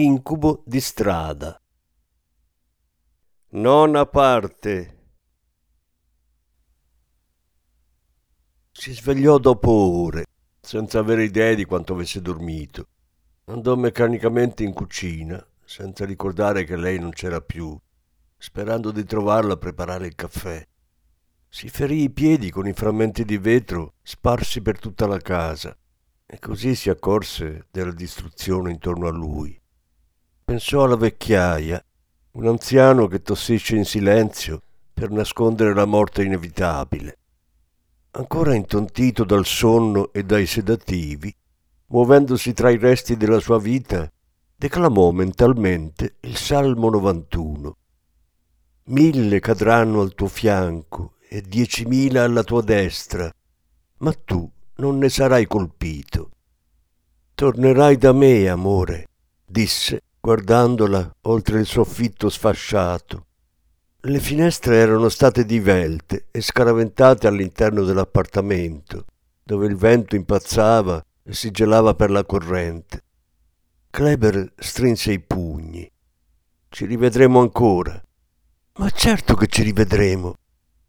Incubo di strada. Nona parte. Si svegliò dopo ore, senza avere idea di quanto avesse dormito. Andò meccanicamente in cucina, senza ricordare che lei non c'era più, sperando di trovarla a preparare il caffè. Si ferì i piedi con i frammenti di vetro sparsi per tutta la casa e così si accorse della distruzione intorno a lui. Pensò alla vecchiaia, un anziano che tossisce in silenzio per nascondere la morte inevitabile. Ancora intontito dal sonno e dai sedativi, muovendosi tra i resti della sua vita, declamò mentalmente il Salmo 91. Mille cadranno al tuo fianco e diecimila alla tua destra, ma tu non ne sarai colpito. Tornerai da me, amore, disse guardandola oltre il soffitto sfasciato. Le finestre erano state divelte e scaraventate all'interno dell'appartamento, dove il vento impazzava e si gelava per la corrente. Kleber strinse i pugni. Ci rivedremo ancora. Ma certo che ci rivedremo,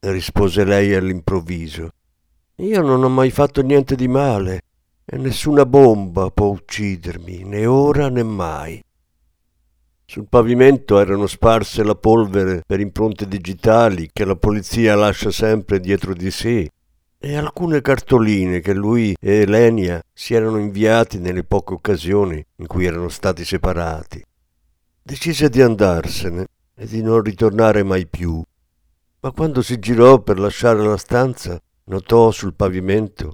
rispose lei all'improvviso. Io non ho mai fatto niente di male e nessuna bomba può uccidermi, né ora né mai. Sul pavimento erano sparse la polvere per impronte digitali che la polizia lascia sempre dietro di sé e alcune cartoline che lui e Elenia si erano inviati nelle poche occasioni in cui erano stati separati. Decise di andarsene e di non ritornare mai più, ma quando si girò per lasciare la stanza notò sul pavimento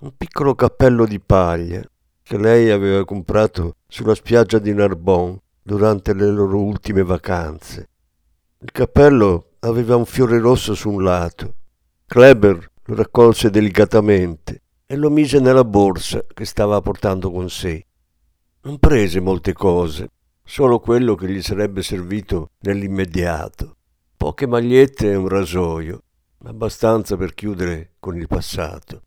un piccolo cappello di paglia che lei aveva comprato sulla spiaggia di Narbonne durante le loro ultime vacanze. Il cappello aveva un fiore rosso su un lato. Kleber lo raccolse delicatamente e lo mise nella borsa che stava portando con sé. Non prese molte cose, solo quello che gli sarebbe servito nell'immediato. Poche magliette e un rasoio, abbastanza per chiudere con il passato.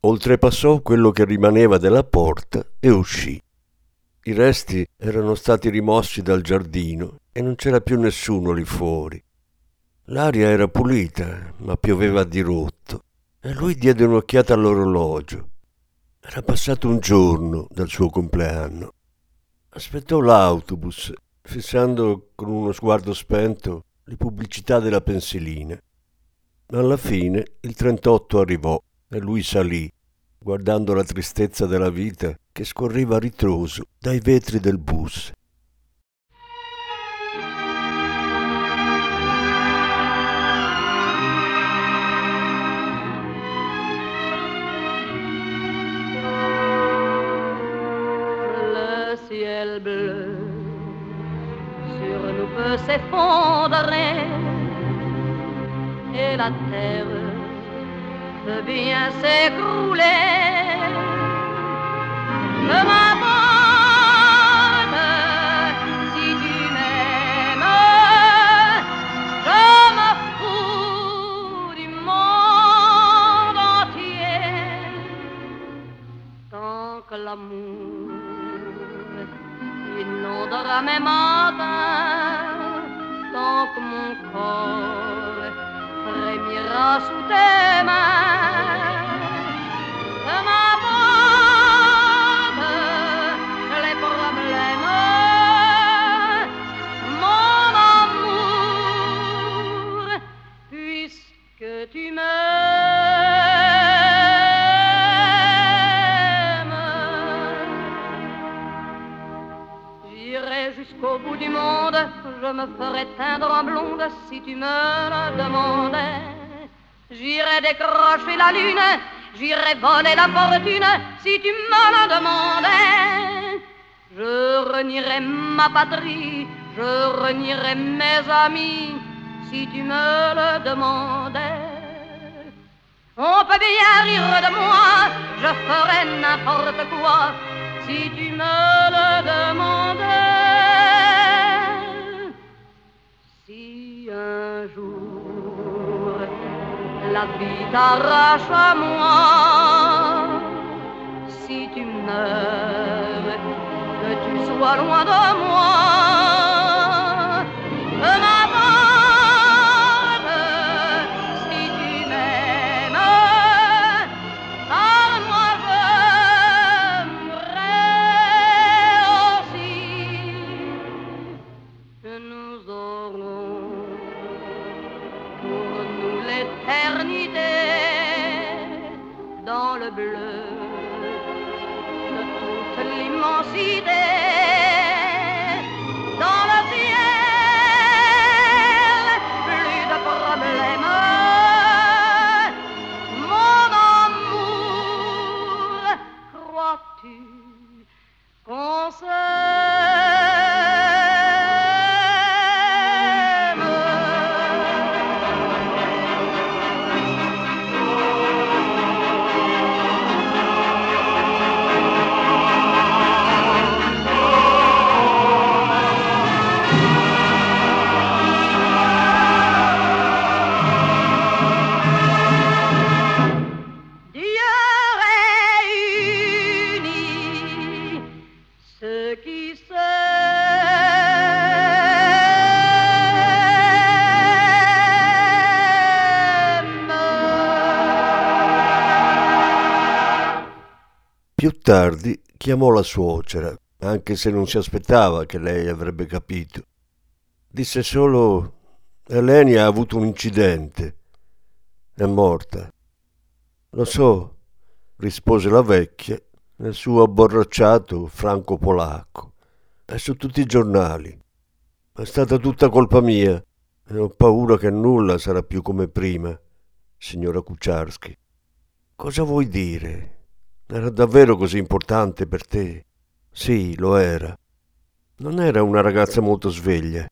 Oltrepassò quello che rimaneva della porta e uscì. I resti erano stati rimossi dal giardino e non c'era più nessuno lì fuori. L'aria era pulita, ma pioveva a dirotto, e lui diede un'occhiata all'orologio. Era passato un giorno dal suo compleanno. Aspettò l'autobus, fissando con uno sguardo spento le pubblicità della pensilina. Alla fine il 38 arrivò e lui salì, guardando la tristezza della vita che scorreva ritroso dai vetri del bus. Ciel bleu sur nous peut s'effondrer et la terre bien s'écrouler. Me ferai teindre en blonde si tu me le demandais. J'irai décrocher la lune, j'irai voler la fortune si tu me le demandais. Je renierai ma patrie, je renierai mes amis si tu me le demandais. On peut bien rire de moi, je ferai n'importe quoi si tu me le demandais. Un jour la vie t'arrache à moi, si tu meurs, que tu sois loin de moi. Tardi chiamò la suocera, anche se non si aspettava che lei avrebbe capito. Disse solo Elenia ha avuto un incidente. È morta. Lo so, rispose la vecchia nel suo abborracciato franco polacco. È su tutti i giornali. È stata tutta colpa mia e ho paura che nulla sarà più come prima, signora Kucharski. Cosa vuoi dire? Era davvero così importante per te? Sì, lo era. Non era una ragazza molto sveglia.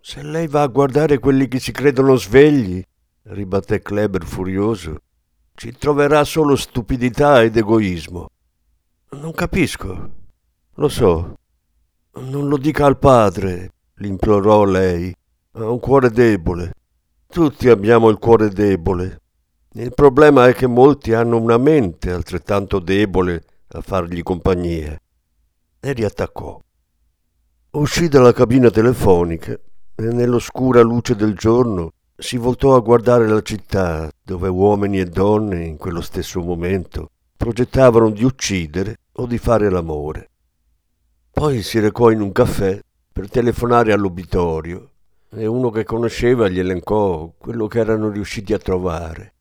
Se lei va a guardare quelli che si credono svegli, ribatté Kleber furioso, ci troverà solo stupidità ed egoismo. Non capisco. Lo so. Non lo dica al padre, l'implorò lei. Ha un cuore debole. Tutti abbiamo il cuore debole. Il problema è che molti hanno una mente altrettanto debole a fargli compagnia. E riattaccò. Uscì dalla cabina telefonica e nell'oscura luce del giorno si voltò a guardare la città dove uomini e donne in quello stesso momento progettavano di uccidere o di fare l'amore. Poi si recò in un caffè per telefonare all'obitorio e uno che conosceva gli elencò quello che erano riusciti a trovare.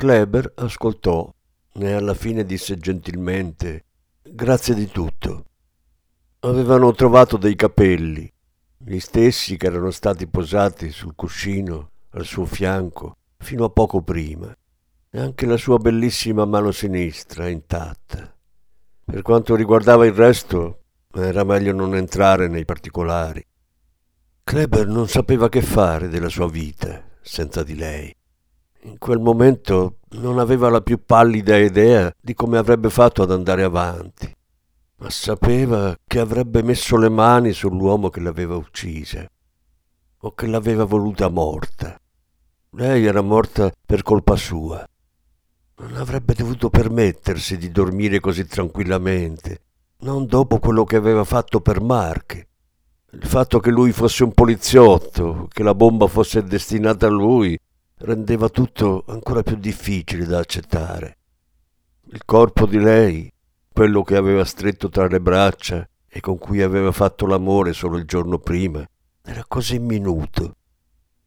Kleber ascoltò e alla fine disse gentilmente Grazie di tutto. Avevano trovato dei capelli, gli stessi che erano stati posati sul cuscino al suo fianco fino a poco prima, e anche la sua bellissima mano sinistra intatta. Per quanto riguardava il resto, era meglio non entrare nei particolari. Kleber non sapeva che fare della sua vita senza di lei. In quel momento non aveva la più pallida idea di come avrebbe fatto ad andare avanti, ma sapeva che avrebbe messo le mani sull'uomo che l'aveva uccisa o che l'aveva voluta morta. Lei era morta per colpa sua. Non avrebbe dovuto permettersi di dormire così tranquillamente, non dopo quello che aveva fatto per Mark. Il fatto che lui fosse un poliziotto, che la bomba fosse destinata a lui, rendeva tutto ancora più difficile da accettare. Il corpo di lei, quello che aveva stretto tra le braccia e con cui aveva fatto l'amore solo il giorno prima, era così minuto.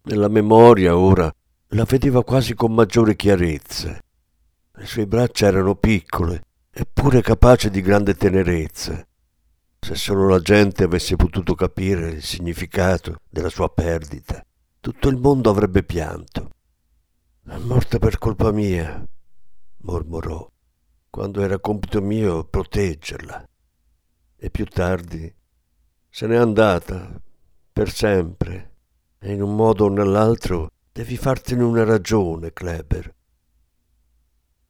Nella memoria ora la vedeva quasi con maggiore chiarezza. Le sue braccia erano piccole, eppure capaci di grande tenerezza. Se solo la gente avesse potuto capire il significato della sua perdita, tutto il mondo avrebbe pianto. È morta per colpa mia, mormorò, quando era compito mio proteggerla. e più tardi se n'è andata per sempre e in un modo o nell'altro devi fartene una ragione, Kleber.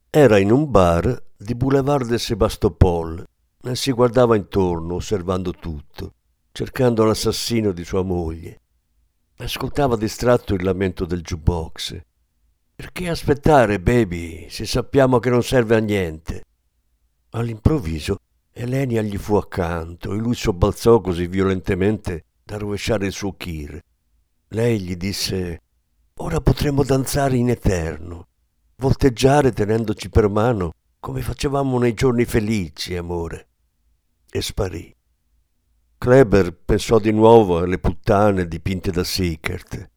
Era in un bar di Boulevard de Sebastopol e si guardava intorno osservando tutto, cercando l'assassino di sua moglie. Ascoltava distratto il lamento del jukebox. Perché aspettare, baby, se sappiamo che non serve a niente? All'improvviso Elenia gli fu accanto e lui sobbalzò così violentemente da rovesciare il suo kir. Lei gli disse Ora potremo danzare in eterno, volteggiare tenendoci per mano come facevamo nei giorni felici, amore. E sparì. Kleber pensò di nuovo alle puttane dipinte da Sickert.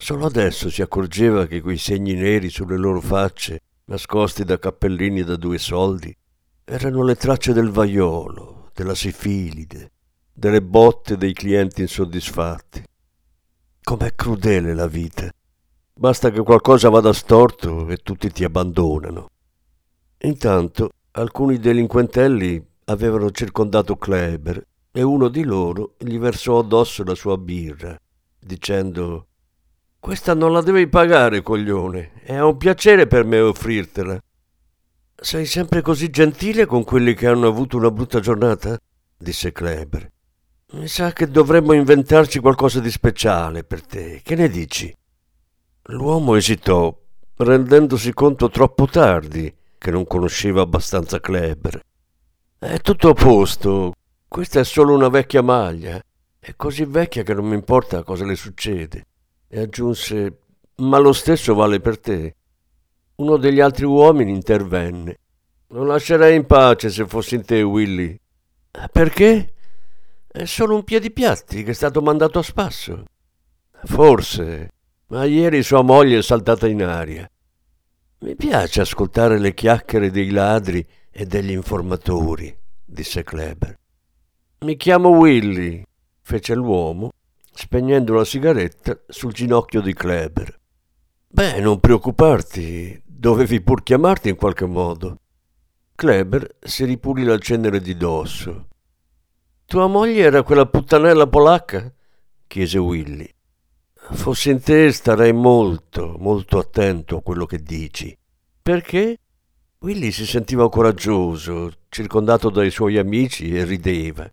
Solo adesso si accorgeva che quei segni neri sulle loro facce, nascosti da cappellini da due soldi, erano le tracce del vaiolo, della sifilide, delle botte dei clienti insoddisfatti. Com'è crudele la vita. Basta che qualcosa vada storto e tutti ti abbandonano. Intanto alcuni delinquentelli avevano circondato Kleber e uno di loro gli versò addosso la sua birra, dicendo Questa non la devi pagare, coglione, è un piacere per me offrirtela. Sei sempre così gentile con quelli che hanno avuto una brutta giornata? disse Kleber. Mi sa che dovremmo inventarci qualcosa di speciale per te. Che ne dici? L'uomo esitò, rendendosi conto troppo tardi che non conosceva abbastanza Kleber. È tutto a posto. Questa è solo una vecchia maglia. È così vecchia che non mi importa cosa le succede. E aggiunse: Ma lo stesso vale per te. Uno degli altri uomini intervenne. Non lascerei in pace se fossi in te, Willy. Perché? È solo un piedipiatti che è stato mandato a spasso. Forse, ma ieri sua moglie è saltata in aria. Mi piace ascoltare le chiacchiere dei ladri e degli informatori, disse Kleber. Mi chiamo Willy, fece l'uomo, spegnendo la sigaretta sul ginocchio di Kleber. Beh, non preoccuparti, Dovevi pur chiamarti in qualche modo. Kleber si ripulì la cenere di dosso. Tua moglie era quella puttanella polacca? chiese Willy. Fossi in te starei molto, molto attento a quello che dici. Perché? Willy si sentiva coraggioso, circondato dai suoi amici e rideva.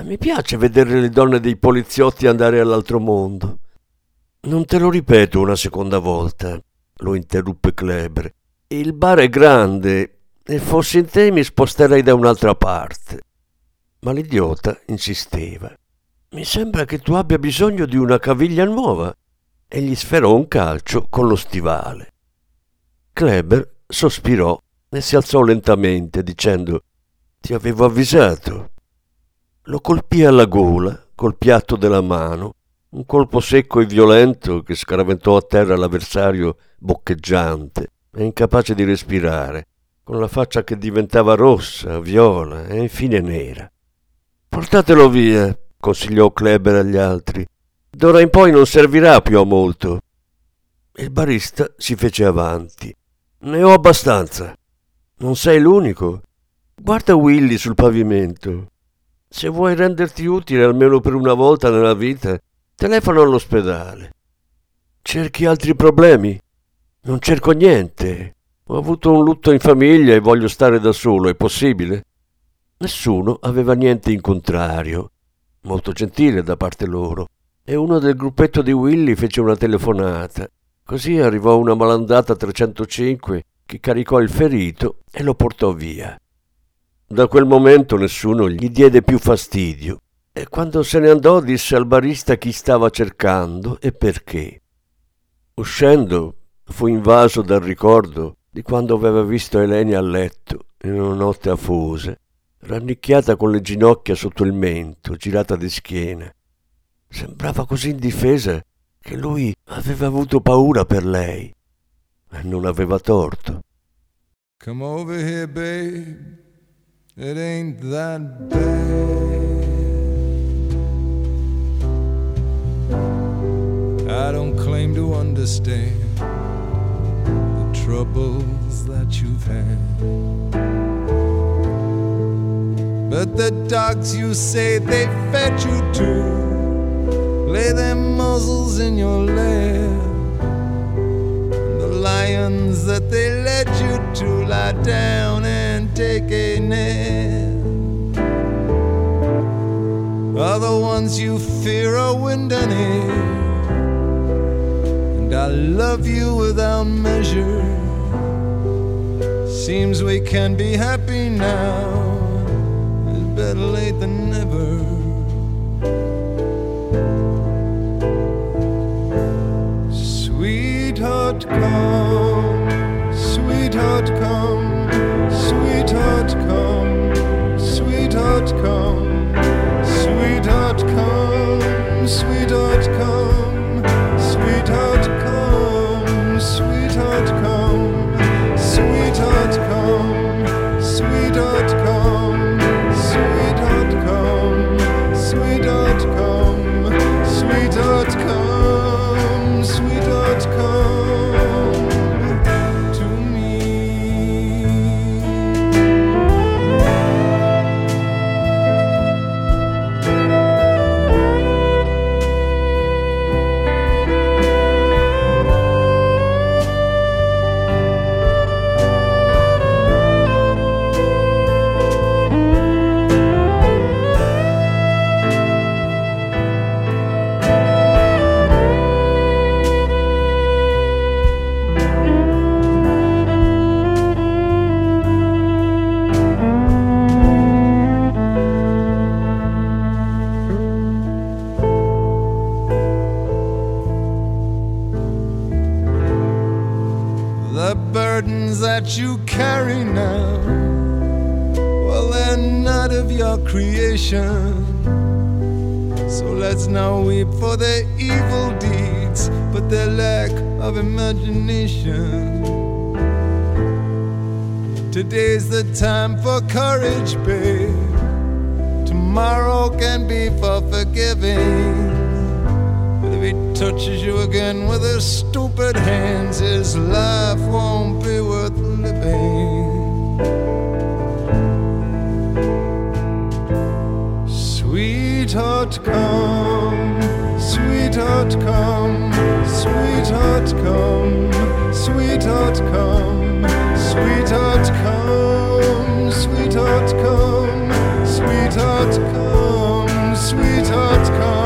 Mi piace vedere le donne dei poliziotti andare all'altro mondo. Non te lo ripeto una seconda volta lo interruppe Kleber. Il bar è grande e fossi in te mi sposterei da un'altra parte. Ma l'idiota insisteva. Mi sembra che tu abbia bisogno di una caviglia nuova e gli sferò un calcio con lo stivale. Kleber sospirò e si alzò lentamente dicendo Ti avevo avvisato. Lo colpì alla gola col piatto della mano un colpo secco e violento che scaraventò a terra l'avversario boccheggiante e incapace di respirare, con la faccia che diventava rossa, viola e infine nera. Portatelo via, consigliò Kleber agli altri. D'ora in poi non servirà più a molto. Il barista si fece avanti. Ne ho abbastanza. Non sei l'unico. Guarda Willy sul pavimento. Se vuoi renderti utile almeno per una volta nella vita, Telefono all'ospedale. Cerchi altri problemi? Non cerco niente. Ho avuto un lutto in famiglia e voglio stare da solo, è possibile? Nessuno aveva niente in contrario. Molto gentile da parte loro. E uno del gruppetto di Willy fece una telefonata. Così arrivò una malandata 305 che caricò il ferito e lo portò via. Da quel momento nessuno gli diede più fastidio e quando se ne andò disse al barista chi stava cercando e perché. Uscendo fu invaso dal ricordo di quando aveva visto Elenia a letto in una notte afosa, rannicchiata con le ginocchia sotto il mento, girata di schiena. Sembrava così indifesa che lui aveva avuto paura per lei e non aveva torto. Come over here, babe. It ain't that bad. I don't claim to understand the troubles that you've had. But the dogs you say they fed you to lay their muzzles in your lap. And the lions that they led you to lie down take a nap are the ones you fear are wind and air. And I love you without measure. Seems we can be happy now. It's better late than never. Sweetheart, come, sweetheart, come, sweetheart, come, for their evil deeds, but their lack of imagination. Today's the time for courage, babe. Tomorrow can be for forgiving. But if he touches you again with his stupid hands, his life won't sweetheart, come,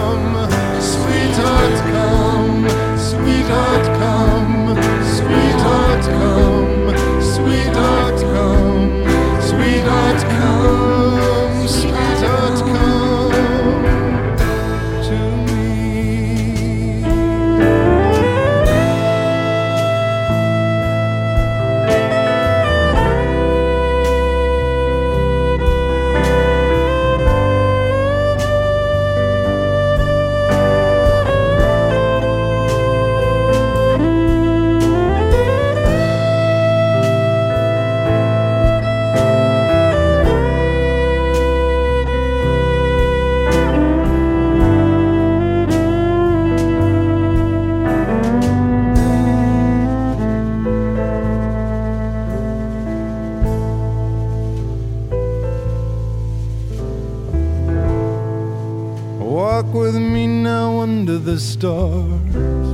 stars.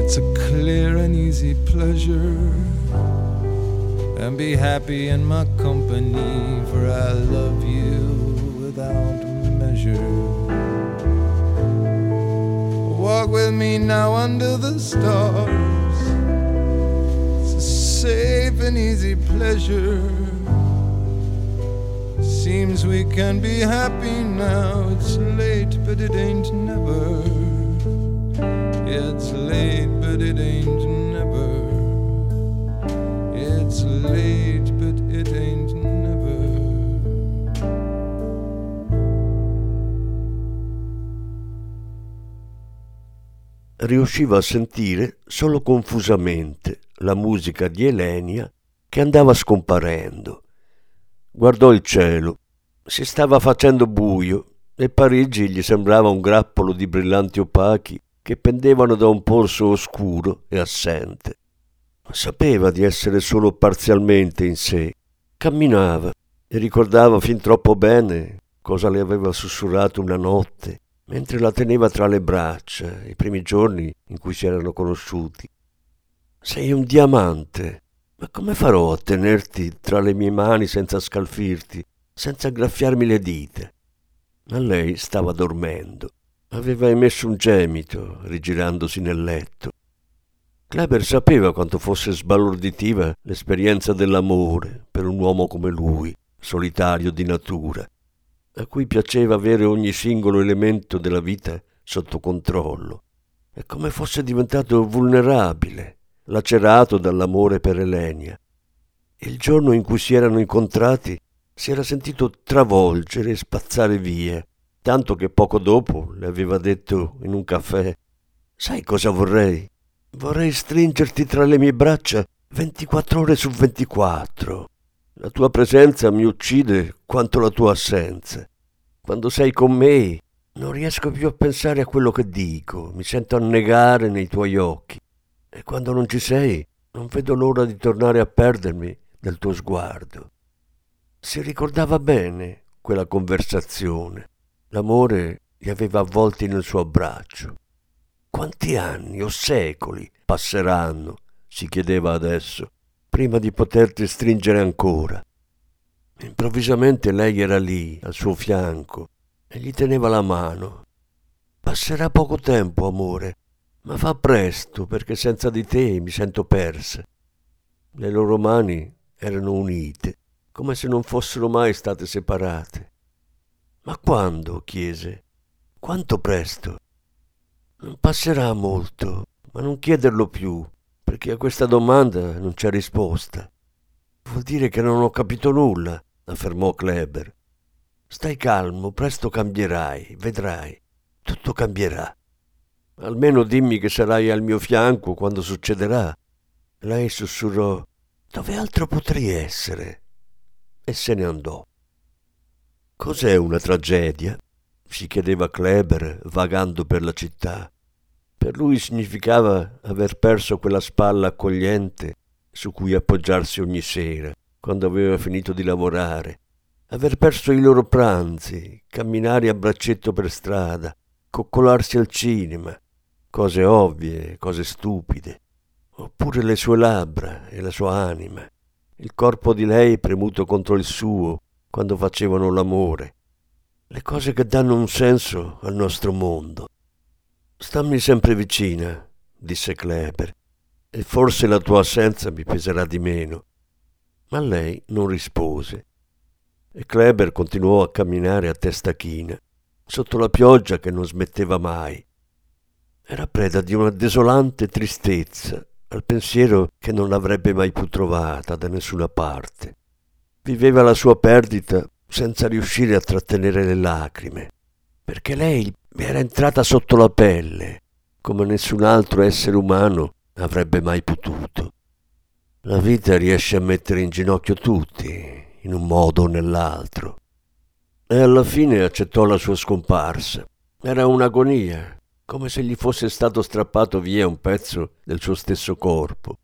It's a clear and easy pleasure. And be happy in my company, for I love you without measure. Walk with me now under the stars. It's a safe and easy pleasure. Seems we can be happy now. It's late, but it ain't never. It's late, but it ain't never. It's late, but it ain't never. riusciva a sentire solo confusamente la musica di Elenia che andava scomparendo. Guardò il cielo. Si stava facendo buio e Parigi gli sembrava un grappolo di brillanti opachi che pendevano da un polso oscuro e assente. Sapeva di essere solo parzialmente in sé. Camminava, e ricordava fin troppo bene cosa le aveva sussurrato una notte mentre la teneva tra le braccia i primi giorni in cui si erano conosciuti. Sei un diamante, ma come farò a tenerti tra le mie mani senza scalfirti, senza graffiarmi le dita? Ma lei stava dormendo. Aveva emesso un gemito, rigirandosi nel letto. Kleber sapeva quanto fosse sbalorditiva l'esperienza dell'amore per un uomo come lui, solitario di natura, a cui piaceva avere ogni singolo elemento della vita sotto controllo, e come fosse diventato vulnerabile, lacerato dall'amore per Elenia. Il giorno in cui si erano incontrati si era sentito travolgere e spazzare via, tanto che poco dopo le aveva detto in un caffè Sai cosa vorrei? Vorrei stringerti tra le mie braccia 24 ore su 24. La tua presenza mi uccide quanto la tua assenza. Quando sei con me non riesco più a pensare a quello che dico, mi sento annegare nei tuoi occhi. E quando non ci sei, non vedo l'ora di tornare a perdermi nel tuo sguardo. Si ricordava bene quella conversazione. L'amore li aveva avvolti nel suo abbraccio. Quanti anni o secoli passeranno, si chiedeva adesso, prima di poterti stringere ancora. Improvvisamente lei era lì, al suo fianco, e gli teneva la mano. Passerà poco tempo, amore, ma fa presto perché senza di te mi sento persa. Le loro mani erano unite, come se non fossero mai state separate. Ma quando? chiese. Quanto presto? Non passerà molto, ma non chiederlo più, perché a questa domanda non c'è risposta. Vuol dire che non ho capito nulla, affermò Kleber. Stai calmo, presto cambierai, vedrai. Tutto cambierà. Almeno dimmi che sarai al mio fianco quando succederà. Lei sussurrò Dove altro potrei essere? E se ne andò. Cos'è una tragedia? si chiedeva Kleber vagando per la città. Per lui significava aver perso quella spalla accogliente su cui appoggiarsi ogni sera, quando aveva finito di lavorare, aver perso i loro pranzi, camminare a braccetto per strada, coccolarsi al cinema, cose ovvie, cose stupide, oppure le sue labbra e la sua anima, il corpo di lei premuto contro il suo quando facevano l'amore, le cose che danno un senso al nostro mondo. Stammi sempre vicina, disse Kleber, e forse la tua assenza mi peserà di meno. Ma lei non rispose. E Kleber continuò a camminare a testa china, sotto la pioggia che non smetteva mai. Era preda di una desolante tristezza al pensiero che non l'avrebbe mai più trovata da nessuna parte. Viveva la sua perdita senza riuscire a trattenere le lacrime, perché lei mi era entrata sotto la pelle, come nessun altro essere umano avrebbe mai potuto. La vita riesce a mettere in ginocchio tutti, in un modo o nell'altro. E alla fine accettò la sua scomparsa. Era un'agonia, come se gli fosse stato strappato via un pezzo del suo stesso corpo.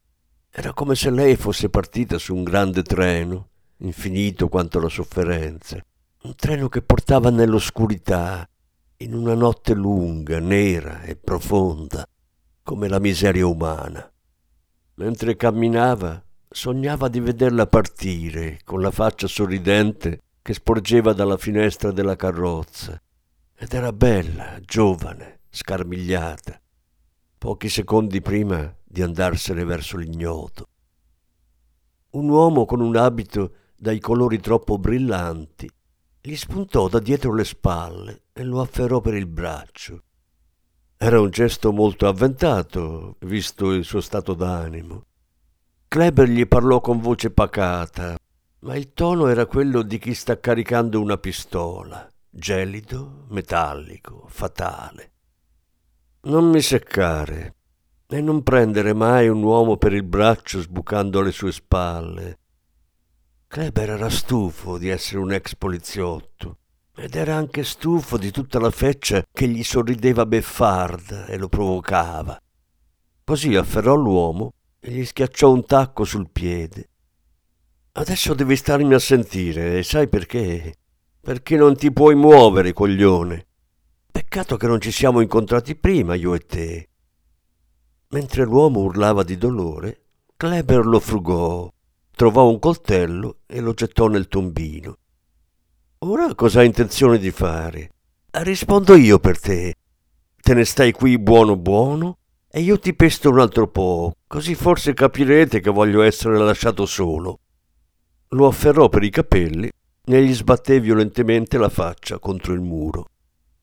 Era come se lei fosse partita su un grande treno, infinito quanto la sofferenza, un treno che portava nell'oscurità, in una notte lunga, nera e profonda, come la miseria umana. Mentre camminava, sognava di vederla partire con la faccia sorridente che sporgeva dalla finestra della carrozza. Ed era bella, giovane, scarmigliata, pochi secondi prima di andarsene verso l'ignoto. Un uomo con un abito dai colori troppo brillanti gli spuntò da dietro le spalle e lo afferrò per il braccio. Era un gesto molto avventato, visto il suo stato d'animo. Kleber gli parlò con voce pacata, ma il tono era quello di chi sta caricando una pistola, gelido, metallico, fatale. Non mi seccare e non prendere mai un uomo per il braccio sbucando alle sue spalle. Kleber era stufo di essere un ex poliziotto ed era anche stufo di tutta la feccia che gli sorrideva beffarda e lo provocava. Così afferrò l'uomo e gli schiacciò un tacco sul piede. Adesso devi starmi a sentire, e sai perché? Perché non ti puoi muovere, coglione. Peccato che non ci siamo incontrati prima, io e te. Mentre l'uomo urlava di dolore, Kleber lo frugò, trovò un coltello e lo gettò nel tombino. Ora cosa hai intenzione di fare? Rispondo io per te. Te ne stai qui buono buono e io ti pesto un altro po', così forse capirete che voglio essere lasciato solo. Lo afferrò per i capelli e gli sbatté violentemente la faccia contro il muro.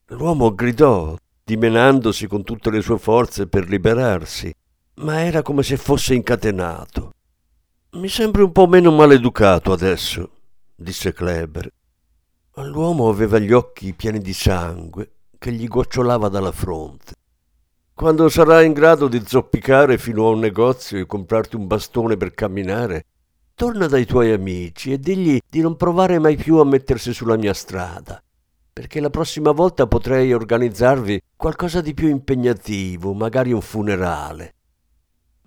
L'uomo gridò, dimenandosi con tutte le sue forze per liberarsi, ma era come se fosse incatenato. Mi sembri un po' meno maleducato adesso, disse Kleber. L'uomo aveva gli occhi pieni di sangue che gli gocciolava dalla fronte. Quando sarai in grado di zoppicare fino a un negozio e comprarti un bastone per camminare, torna dai tuoi amici e digli di non provare mai più a mettersi sulla mia strada, perché la prossima volta potrei organizzarvi qualcosa di più impegnativo, magari un funerale.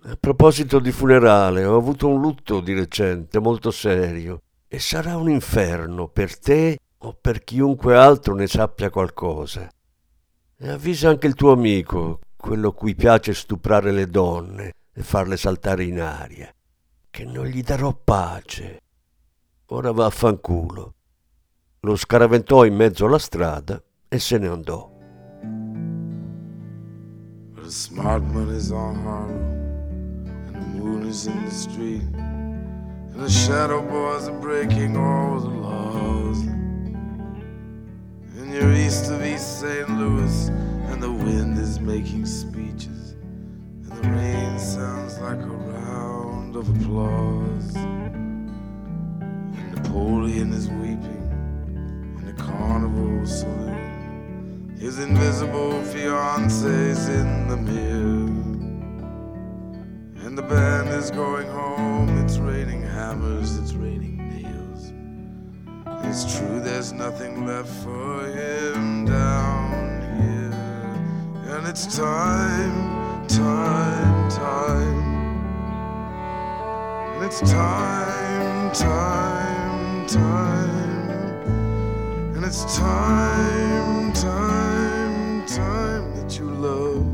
A proposito di funerale, ho avuto un lutto di recente molto serio e sarà un inferno per te o per chiunque altro ne sappia qualcosa. E avvisa anche il tuo amico, quello cui piace stuprare le donne e farle saltare in aria, che non gli darò pace. Ora va a fanculo. Lo scaraventò in mezzo alla strada e se ne andò. A smart man is on the moon is in the street, and the shadow boys are breaking all the laws. And you're east of East St. Louis, and the wind is making speeches, and the rain sounds like a round of applause. And Napoleon is weeping in the carnival saloon. His invisible fiance's in the mirror. And the band is going home. It's raining hammers, it's raining nails. It's true, there's nothing left for him down here. And it's time, time, time. And it's time, time, time. And it's time, time, time that you love.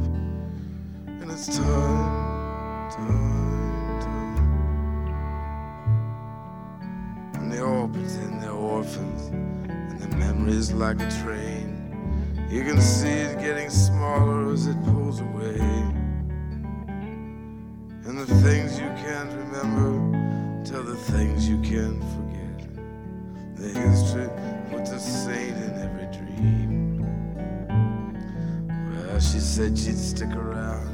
And it's time, like a train. You can see it getting smaller as it pulls away. And the things you can't remember tell the things you can't forget. The history puts a saint in every dream. Well, she said she'd stick around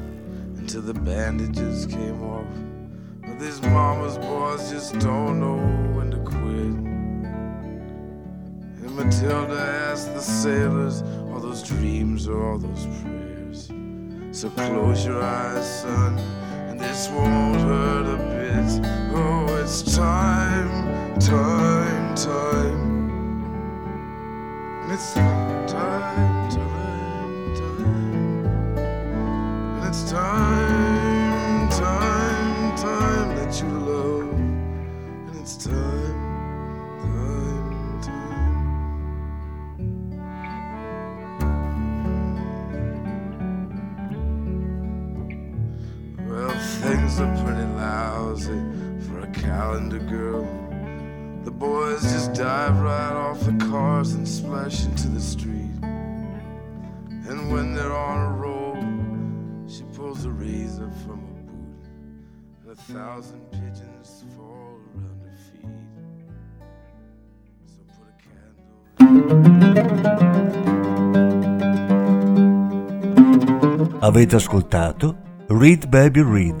until the bandages came off. But these mama's boys just don't know when to quit. Matilda asked the sailors, all those dreams or all those prayers. So close your eyes, son, and this won't hurt a bit. Oh, it's time, time, time. And it's time, calendar girl. The boys just dive right off the cars and splash into the street. And when they're on a roll, she pulls a razor from a boot, and a thousand pigeons fall around her feet. So put a candle. Avete ascoltato Read Baby Read,